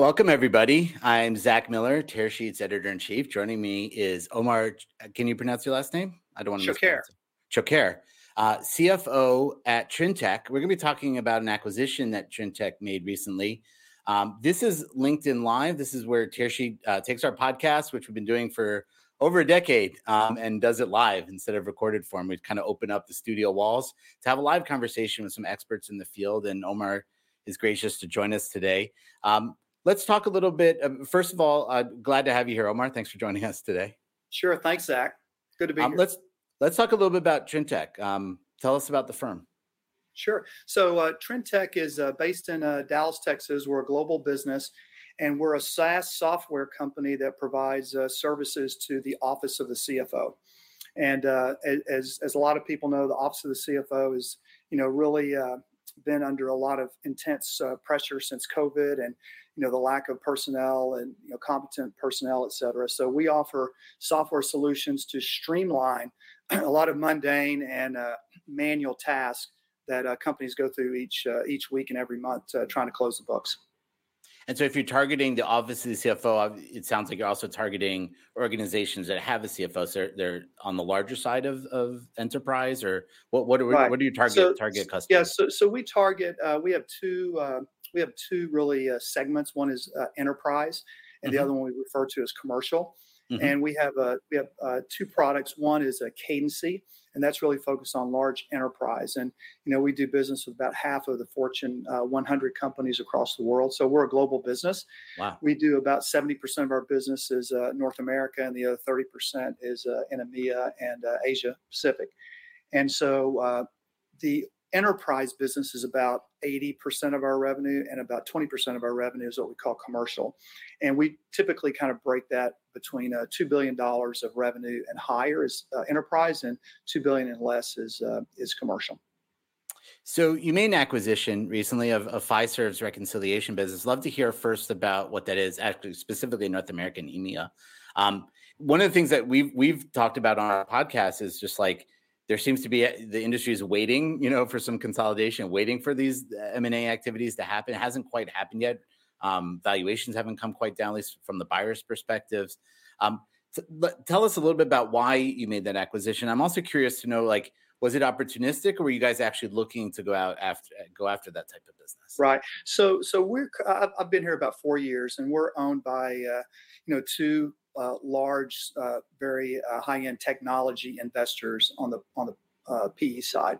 Welcome, everybody. I'm Zack Miller, Tearsheet's editor in chief. Joining me is Omar. Can you pronounce your last name? I don't want to mispronounce it. Choucair, uh, CFO at Trintech. We're going to be talking about an acquisition that Trintech made recently. Um, this is LinkedIn Live. This is where Tearsheet uh, takes our podcast, which we've been doing for over a decade, um, and does it live instead of recorded form. We kind of open up the studio walls to have a live conversation with some experts in the field. And Omar is gracious to join us today. Um, let's talk a little bit. Uh, first of all, uh, glad to have you here, Omar. Thanks for joining us today. Sure. Thanks, Zack. Good to be um, here. Let's let's talk a little bit about Trintech. Um, tell us about the firm. Sure. So uh, Trintech is uh, based in uh, Dallas, Texas. We're a global business, and we're a SaaS software company that provides uh, services to the office of the CFO. And uh, as as a lot of people know, the office of the CFO is you know really uh, been under a lot of intense pressure since COVID, and you know the lack of personnel and you know competent personnel et cetera. So we offer software solutions to streamline a lot of mundane and uh, manual tasks that uh, companies go through each uh, each week and every month uh, trying to close the books and so if you're targeting the office of the cfo it sounds like you're also targeting organizations that have a cfo so they're, they're on the larger side of, of enterprise or what what, are, right. what do you target so, target customers yeah so, so we target uh, we have two uh, we have two really uh, segments. One is uh, enterprise, and mm-hmm. the other one we refer to as commercial. Mm-hmm. And we have a, we have uh, two products. One is a Cadency, and that's really focused on large enterprise. And you know we do business with about half of the Fortune uh, 100 companies across the world. So we're a global business. Wow. We do about 70% of our business is uh, North America, and the other 30% is uh, in EMEA and uh, Asia Pacific. And so the enterprise business is about 80% of our revenue and about 20% of our revenue is what we call commercial and we typically kind of break that between uh, $2 billion of revenue and higher is uh, enterprise and 2 billion and less is, uh, is commercial so you made an acquisition recently of, of Fiserv's reconciliation business. Love to hear first about what that is, actually specifically North American EMEA. Um, one of the things that we've we've talked about on our podcast is just like there seems to be the industry is waiting, you know, for some consolidation, waiting for these uh, M and A activities to happen. It hasn't quite happened yet. Um, valuations haven't come quite down, at least from the buyer's perspectives. Um, tell us a little bit about why you made that acquisition. I'm also curious to know, like, was it opportunistic, or were you guys actually looking to go out after uh, go after that type of business? Right. So, so we're I've been here about four years, and we're owned by uh, you know two large, uh, very uh, high-end technology investors on the on the uh, PE side,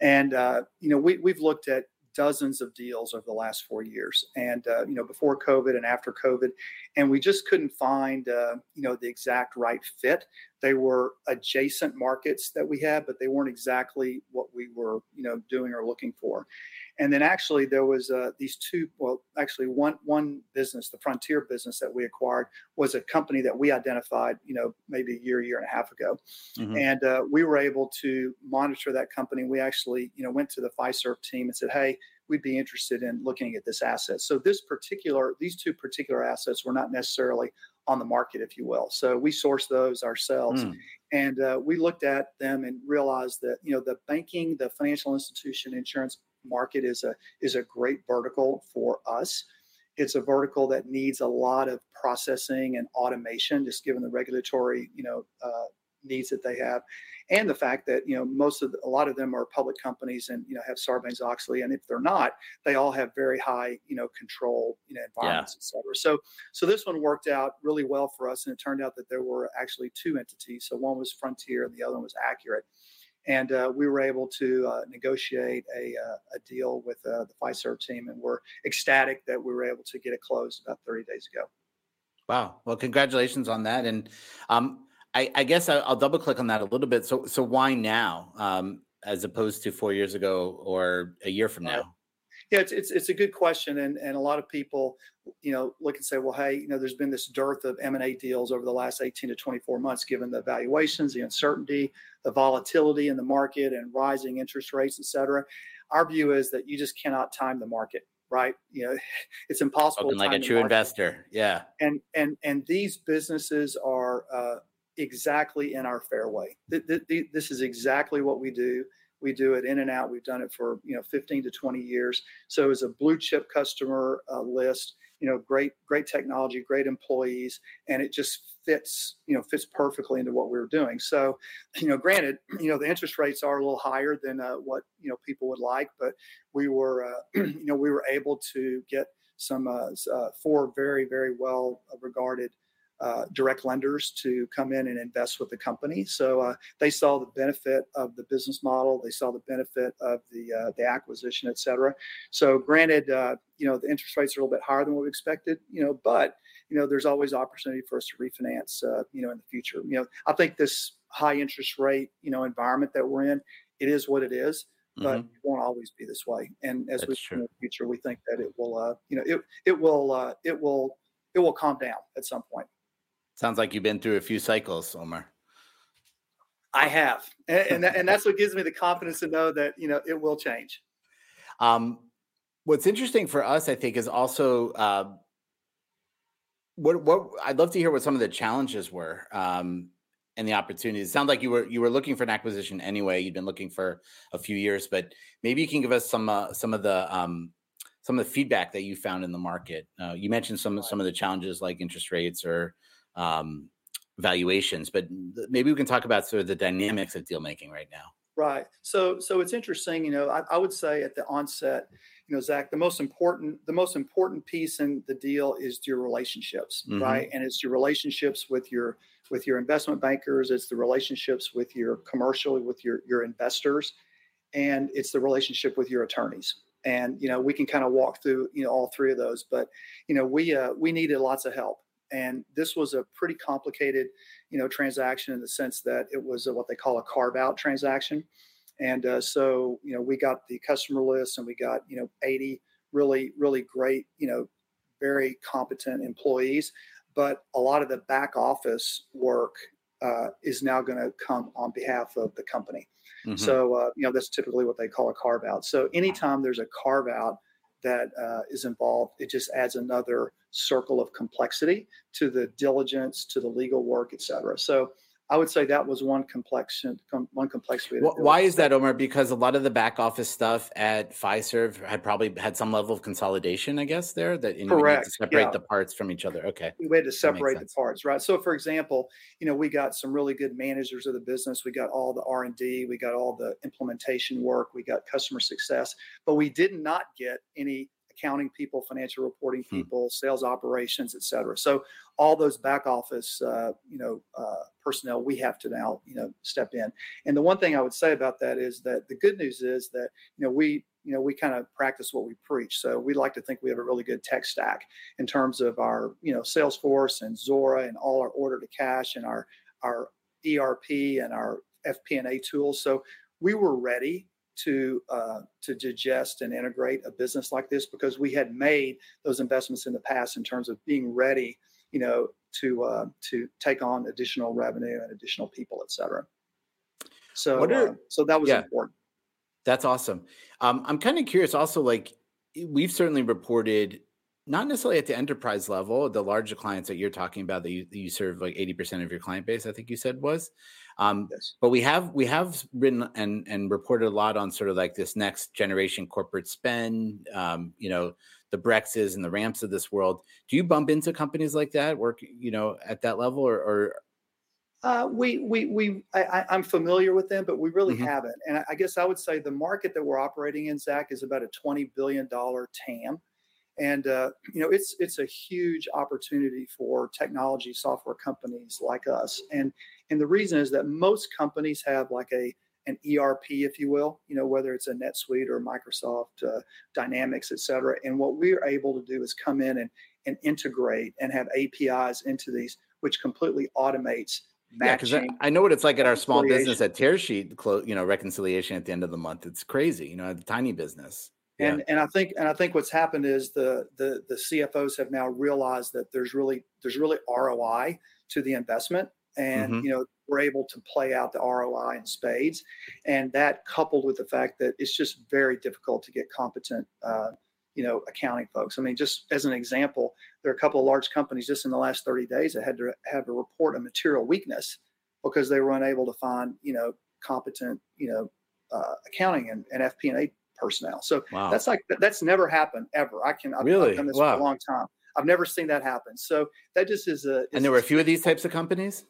and uh, you know we we've looked at dozens of deals over the last four years, and uh, you know before COVID and after COVID, and we just couldn't find you know the exact right fit. They were adjacent markets that we had, but they weren't exactly what we were you know doing or looking for. And then actually there was uh, these two, well, actually one one business, the Frontier business that we acquired was a company that we identified, you know, maybe a year, year and a half ago, mm-hmm. and uh, we were able to monitor that company. We actually, you know, went to the Fiserv team and said, hey, we'd be interested in looking at this asset. So this particular, these two particular assets were not necessarily on the market, if you will. So we sourced those ourselves. Mm. And uh, we looked at them and realized that you know the banking, the financial institution, insurance market is a is a great vertical for us. It's a vertical that needs a lot of processing and automation, just given the regulatory, you know, uh, needs that they have, and the fact that you know most of the, a lot of them are public companies and you know have Sarbanes Oxley, and if they're not, they all have very high you know control, you know, environments, yeah. et cetera. So so this one worked out really well for us, and it turned out that there were actually two entities. So one was Frontier, and the other one was Accurate and uh, we were able to uh, negotiate a, uh, a deal with uh, the Fiserv team, and we're ecstatic that we were able to get it closed about 30 days ago. Wow! Well, congratulations on that, and um, I, I, guess I'll, I'll, double click on that a little bit. So, so why now, um, as opposed to four years ago or a year from now? Yeah, it's, it's, it's a good question, and and a lot of people, you know, look and say, well, hey, you know, there's been this dearth of M and A deals over the last 18 to 24 months, given the valuations, the uncertainty, the volatility in the market, and rising interest rates, et cetera. Our view is that you just cannot time the market, right? You know, it's impossible. Like a true investor, yeah. And and and these businesses are uh, exactly in our fairway. This is exactly what we do. We do it in and out. We've done it for you know 15 to 20 years. So it's a blue chip customer uh, list. you know, great great technology, great employees, and it just fits you know fits perfectly into what we were doing. So, you know, granted, you know the interest rates are a little higher than uh, what you know people would like, but we were uh, you know we were able to get some uh, uh four very very well regarded uh, direct lenders to come in and invest with the company. So uh, they saw the benefit of the business model. They saw the benefit of the uh, the acquisition, et cetera. So granted, uh, you know the interest rates are a little bit higher than what we expected. You know, but you know there's always opportunity for us to refinance. Uh, you know, in the future. You know, I think this high interest rate you know environment that we're in, it is what it is. But mm-hmm. it won't always be this way. And as That's we in the future, we think that it will, uh, you know, it it will it will it will calm down at some point. Sounds like you've been through a few cycles, Omar. I have, and and, that, and, that's what gives me the confidence to know that you know it will change. Um, what's interesting for us, I think, is also uh, what what I'd love to hear what some of the challenges were um, and the opportunities. It sounds like you were you were looking for an acquisition anyway. You'd been looking for a few years, but maybe you can give us some uh, some of the um, some of the feedback that you found in the market. Uh, you mentioned some some of the challenges like interest rates or um, valuations. But maybe we can talk about sort of the dynamics of deal making right now. Right. So so it's interesting. You know, I, I would say at the onset, you know, Zack, the most important the most important piece in the deal is your relationships, mm-hmm. right? And it's your relationships with your with your investment bankers. It's the relationships with your commercial with your your investors, and it's the relationship with your attorneys and you know we can kind of walk through you know all three of those but you know we uh, we needed lots of help and this was a pretty complicated, you know, transaction in the sense that it was a, what they call a carve out transaction. And uh, so, you know, we got the customer list and we got, you know, 80 really, really great, you know, very competent employees. But a lot of the back office work uh, is now going to come on behalf of the company. Mm-hmm. So, uh, you know, that's typically what they call a carve out. So, anytime there's a carve out, that uh, is involved, it just adds another circle of complexity to the diligence, to the legal work, et cetera. So I would say that was one complex one complexity. Well, why is that, Omar? Because a lot of the back office stuff at Fiserv had probably had some level of consolidation, I guess. There that you know, Correct. to separate yeah. the parts from each other. Okay, we had to separate the parts, right? So, for example, you know, we got some really good managers of the business. We got all the R and D. We got all the implementation work. We got customer success, but we did not get any accounting people, financial reporting hmm. people, hmm. sales operations, et cetera. So all those back office, uh, you know, uh, personnel, we have to now, you know, step in. And the one thing I would say about that is that the good news is that, you know, we, you know, we kind of practice what we preach. So we like to think we have a really good tech stack in terms of our, you know, Salesforce and Zuora and all our order to cash and our, our ERP and our FP&A tools. So we were ready to uh, to digest and integrate a business like this because we had made those investments in the past in terms of being ready, you know, to uh, to take on additional revenue and additional people, et cetera. So, are, uh, so that was yeah, important. That's awesome. Um, I'm kind of curious, also, like we've certainly reported not necessarily at the enterprise level, the larger clients that you're talking about that you, you serve like 80% of your client base, I think you said was. Um, yes. But we have we have written and and reported a lot on sort of like this next generation corporate spend, um, you know, the Brexes and the ramps of this world. Do you bump into companies like that, work, you know, at that level or, or uh, we we we I, am familiar with them, but we really mm-hmm. haven't. And I guess I would say the market that we're operating in, Zack, is about a twenty billion dollar TAM and uh, you know it's it's a huge opportunity for technology software companies like us and and the reason is that most companies have like a an ERP, if you will, you know, whether it's a NetSuite or Microsoft uh, Dynamics, et cetera. And what we're able to do is come in and, and integrate and have APIs into these, which completely automates yeah, because I, I, know what it's like at our small business at Tearsheet, you know, reconciliation at the end of the month. It's crazy, you know, a tiny business. And yeah. and I think and I think what's happened is the the the CFOs have now realized that there's really there's really ROI to the investment, and mm-hmm. you know we're able to play out the ROI in spades, and that coupled with the fact that it's just very difficult to get competent. Uh, you know, accounting folks. I mean, just as an example, there are a couple of large companies just in the last 30 days that had to have to report a material weakness because they were unable to find, you know, competent, you know, uh, accounting and, and FP&A personnel. So wow. that's like that's never happened ever. I can I've, really? I've done this wow. for a long time. I've never seen that happen. So that just is a. And there were a few of these types of companies.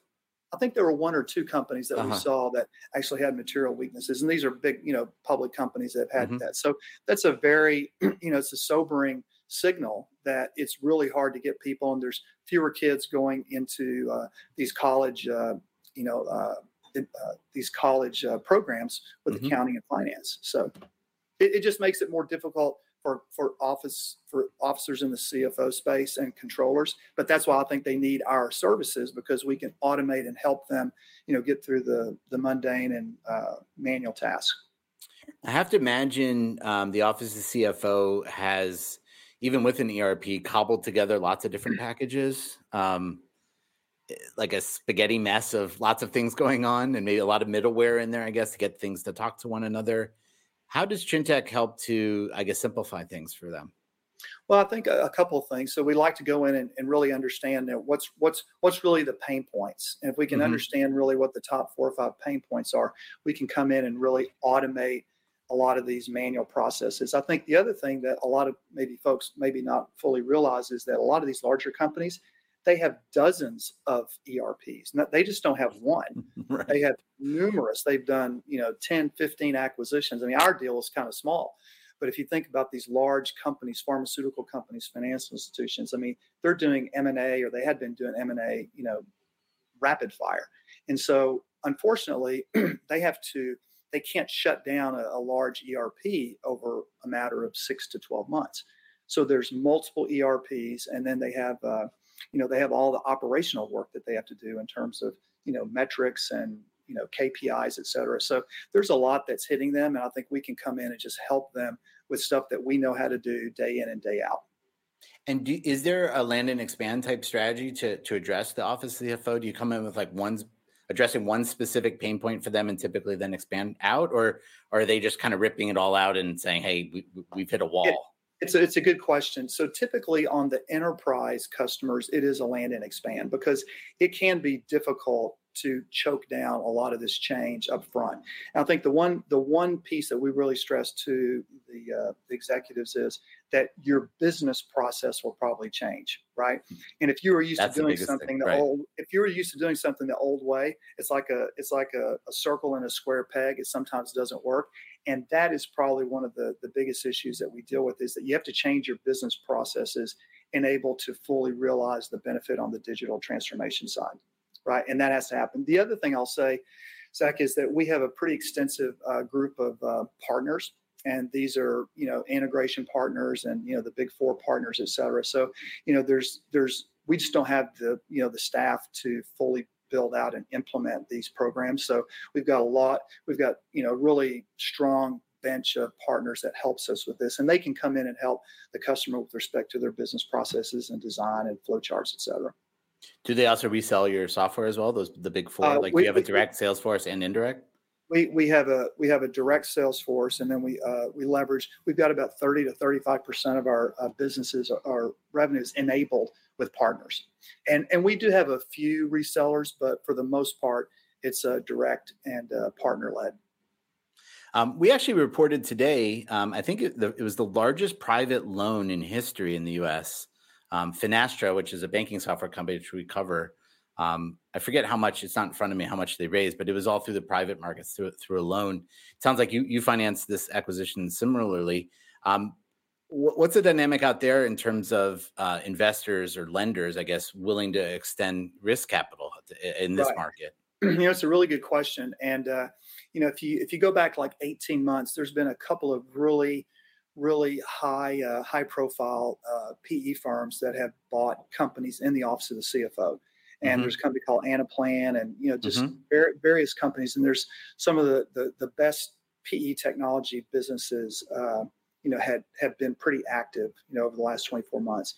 I think there were one or two companies that uh-huh. we saw that actually had material weaknesses, and these are big, you know, public companies that have had mm-hmm. that. So that's a very, you know, it's a sobering signal that it's really hard to get people, and there's fewer kids going into uh, these college, uh, you know, uh, uh these college uh, programs with mm-hmm. accounting and finance. So it, it just makes it more difficult for for office for officers in the CFO space and controllers. But that's why I think they need our services because we can automate and help them, you know, get through the the mundane and uh, manual tasks. I have to imagine um, the office of CFO has, even with an ERP, cobbled together lots of different packages. Um, like a spaghetti mess of lots of things going on and maybe a lot of middleware in there, I guess, to get things to talk to one another. How does Trintech help to, I guess, simplify things for them? Well, I think a, a couple of things. So we like to go in and, and really understand what's what's what's really the pain points, and if we can mm-hmm. understand really what the top four or five pain points are, we can come in and really automate a lot of these manual processes. I think the other thing that a lot of maybe folks maybe not fully realize is that a lot of these larger companies they have dozens of ERPs. They just don't have one. Right. They have numerous. They've done, you know, 10, 15 acquisitions. I mean, our deal is kind of small. But if you think about these large companies, pharmaceutical companies, financial institutions, I mean, they're doing M&A or they had been doing M&A, you know, rapid fire. And so unfortunately, they have to they can't shut down a, a large ERP over a matter of 6 to 12 months. So there's multiple ERPs and then they have uh, you know they have all the operational work that they have to do in terms of you know metrics and you know KPIs, et cetera. So there's a lot that's hitting them, and I think we can come in and just help them with stuff that we know how to do day in and day out. And do, is there a land and expand type strategy to to address the office of CFO? Do you come in with like one addressing one specific pain point for them and typically then expand out, or, or are they just kind of ripping it all out and saying, "Hey, we, we've hit a wall"? It, it's a, it's a good question. So typically on the enterprise customers, it is a land and expand because it can be difficult to choke down a lot of this change up front. And I think the one the one piece that we really stress to the, uh, the executives is that your business process will probably change, right? And if you were used That's to doing something thing, the right. old, if you were used to doing something the old way, it's like a it's like a, a circle in a square peg. It sometimes doesn't work, and that is probably one of the the biggest issues that we deal with is that you have to change your business processes and able to fully realize the benefit on the digital transformation side right? And that has to happen. The other thing I'll say, Zack, is that we have a pretty extensive uh, group of uh, partners, and these are you know integration partners and you know the big four partners, et cetera. So you know there's there's we just don't have the you know the staff to fully build out and implement these programs. So we've got a lot. We've got you know really strong bench of partners that helps us with this and they can come in and help the customer with respect to their business processes and design and flowcharts et cetera do they also resell your software as well? Those the big four. Uh, like we, do you have a direct we, sales force and indirect? We we have a we have a direct sales force, and then we uh, we leverage. We've got about thirty to thirty five percent of our uh, businesses, our revenues enabled with partners, and and we do have a few resellers, but for the most part, it's uh, direct and uh, partner led. Um, we actually reported today. Um, I think it, the, it was the largest private loan in history in the U.S. Um, Finastra, which is a banking software company which we cover, um, I forget how much. It's not in front of me how much they raised, but it was all through the private markets through through a loan. It sounds like you you financed this acquisition similarly. Um, what's the dynamic out there in terms of uh, investors or lenders, I guess, willing to extend risk capital in this right. market? You know, it's a really good question, and uh, you know, if you if you go back like eighteen months, there's been a couple of really really high uh, high profile uh, PE firms that have bought companies in the office of the CFO. And mm-hmm. there's a company called Anaplan, and you know just mm-hmm. various companies. And there's some of the the, the best PE technology businesses uh, you know had have been pretty active you know over the last 24 months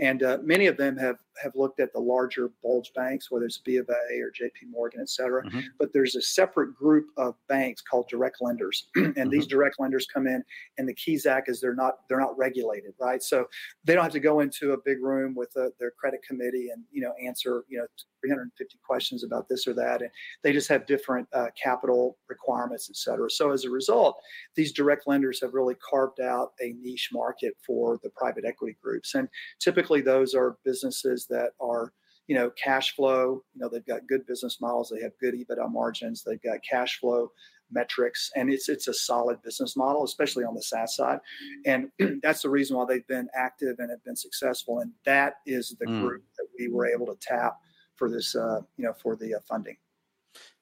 and uh, many of them have have looked at the larger bulge banks whether it's b of a or jp morgan et cetera. Mm-hmm. but there's a separate group of banks called direct lenders. And mm-hmm. these direct lenders come in and the key zack is they're not they're not regulated right? So they don't have to go into a big room with a, uh, their credit committee and you know answer you know 350 questions about this or that. And they just have different uh, capital requirements et cetera. So as a result these direct lenders have really carved out a niche market for the private equity groups. And typically typically those are businesses that are you know cash flow you know they've got good business models they have good ebitda margins they've got cash flow metrics and it's it's a solid business model especially on the saas side. And that's the reason why they've been active and have been successful and that is the mm. group that we were able to tap for this uh, you know for the uh, funding.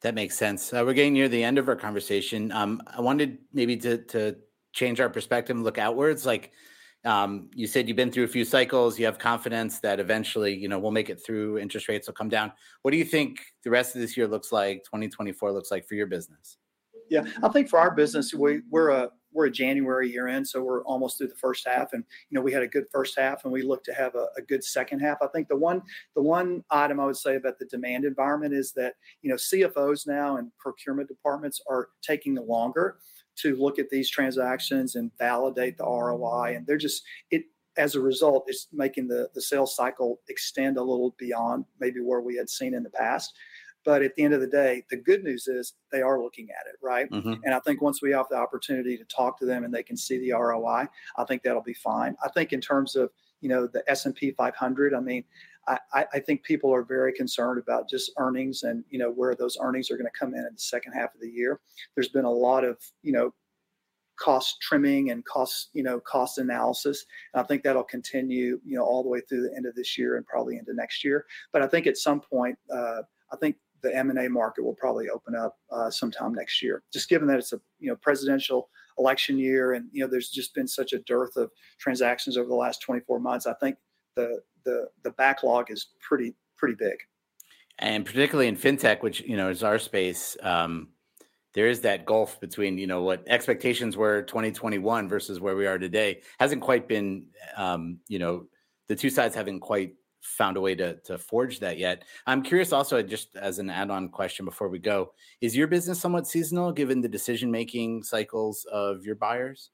That makes sense. Uh, we're getting near the end of our conversation. Um, i wanted maybe to to change our perspective and look outwards like um, you said you've been through a few cycles. You have confidence that eventually, you know, we'll make it through. Interest rates will come down. What do you think the rest of this year looks like? 2024 looks like for your business? Yeah, I think for our business, we we're a we're a January year end, so we're almost through the first half, and you know we had a good first half, and we look to have a, a, good second half. I think the one the one item I would say about the demand environment is that you know CFOs now and procurement departments are taking longer to look at these transactions and validate the ROI. And they're just it as a result, it's making the the sales cycle extend a little beyond maybe where we had seen in the past. But at the end of the day, the good news is they are looking at it, right? Mm-hmm. And I think once we have the opportunity to talk to them and they can see the ROI, I think that'll be fine. I think in terms of you know the S and P 500, I mean, I, I, think people are very concerned about just earnings and you know where those earnings are going to come in in the second half of the year. There's been a lot of you know cost trimming and cost you know cost analysis. And I think that'll continue you know all the way through the end of this year and probably into next year. But I think at some point, uh, I think the M&A market will probably open up uh, sometime next year. Just given that it's a you know presidential election year and you know there's just been such a dearth of transactions over the last 24 months. I think the the the backlog is pretty pretty big. And particularly in fintech, which you know is our space, um, there is that gulf between you know what expectations were 2021 versus where we are today. Hasn't quite been, um, you know, the two sides haven't quite found a way to to forge that yet. I'm curious also just as an add-on question before we go, is your business somewhat seasonal given the decision making cycles of your buyers?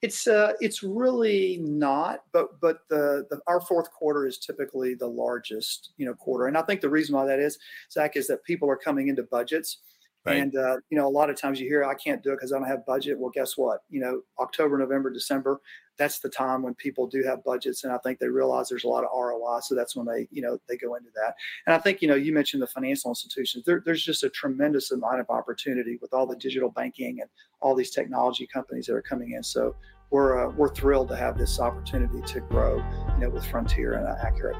It's uh, it's really not, but but the, the our fourth quarter is typically the largest you know quarter, and I think the reason why that is, Zack, is that people are coming into budgets, right. and uh, you know a lot of times you hear I can't do it because I don't have budget. Well, guess what? You know October, November, December, that's the time when people do have budgets, and I think they realize there's a lot of ROI, so that's when they you know they go into that. And I think you know you mentioned the financial institutions. There, there's just a tremendous amount of opportunity with all the digital banking and all these technology companies that are coming in. So we're uh, we're thrilled to have this opportunity to grow, you know, with Frontier and uh, Accurate.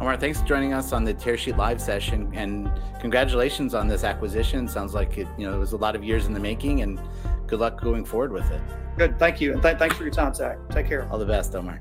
Omar, thanks for joining us on the Tearsheet Live session, and congratulations on this acquisition. Sounds like it, you know, it was a lot of years in the making, and good luck going forward with it. Good, thank you, and th- thanks for your time, Zack. Take care. All the best, Omar.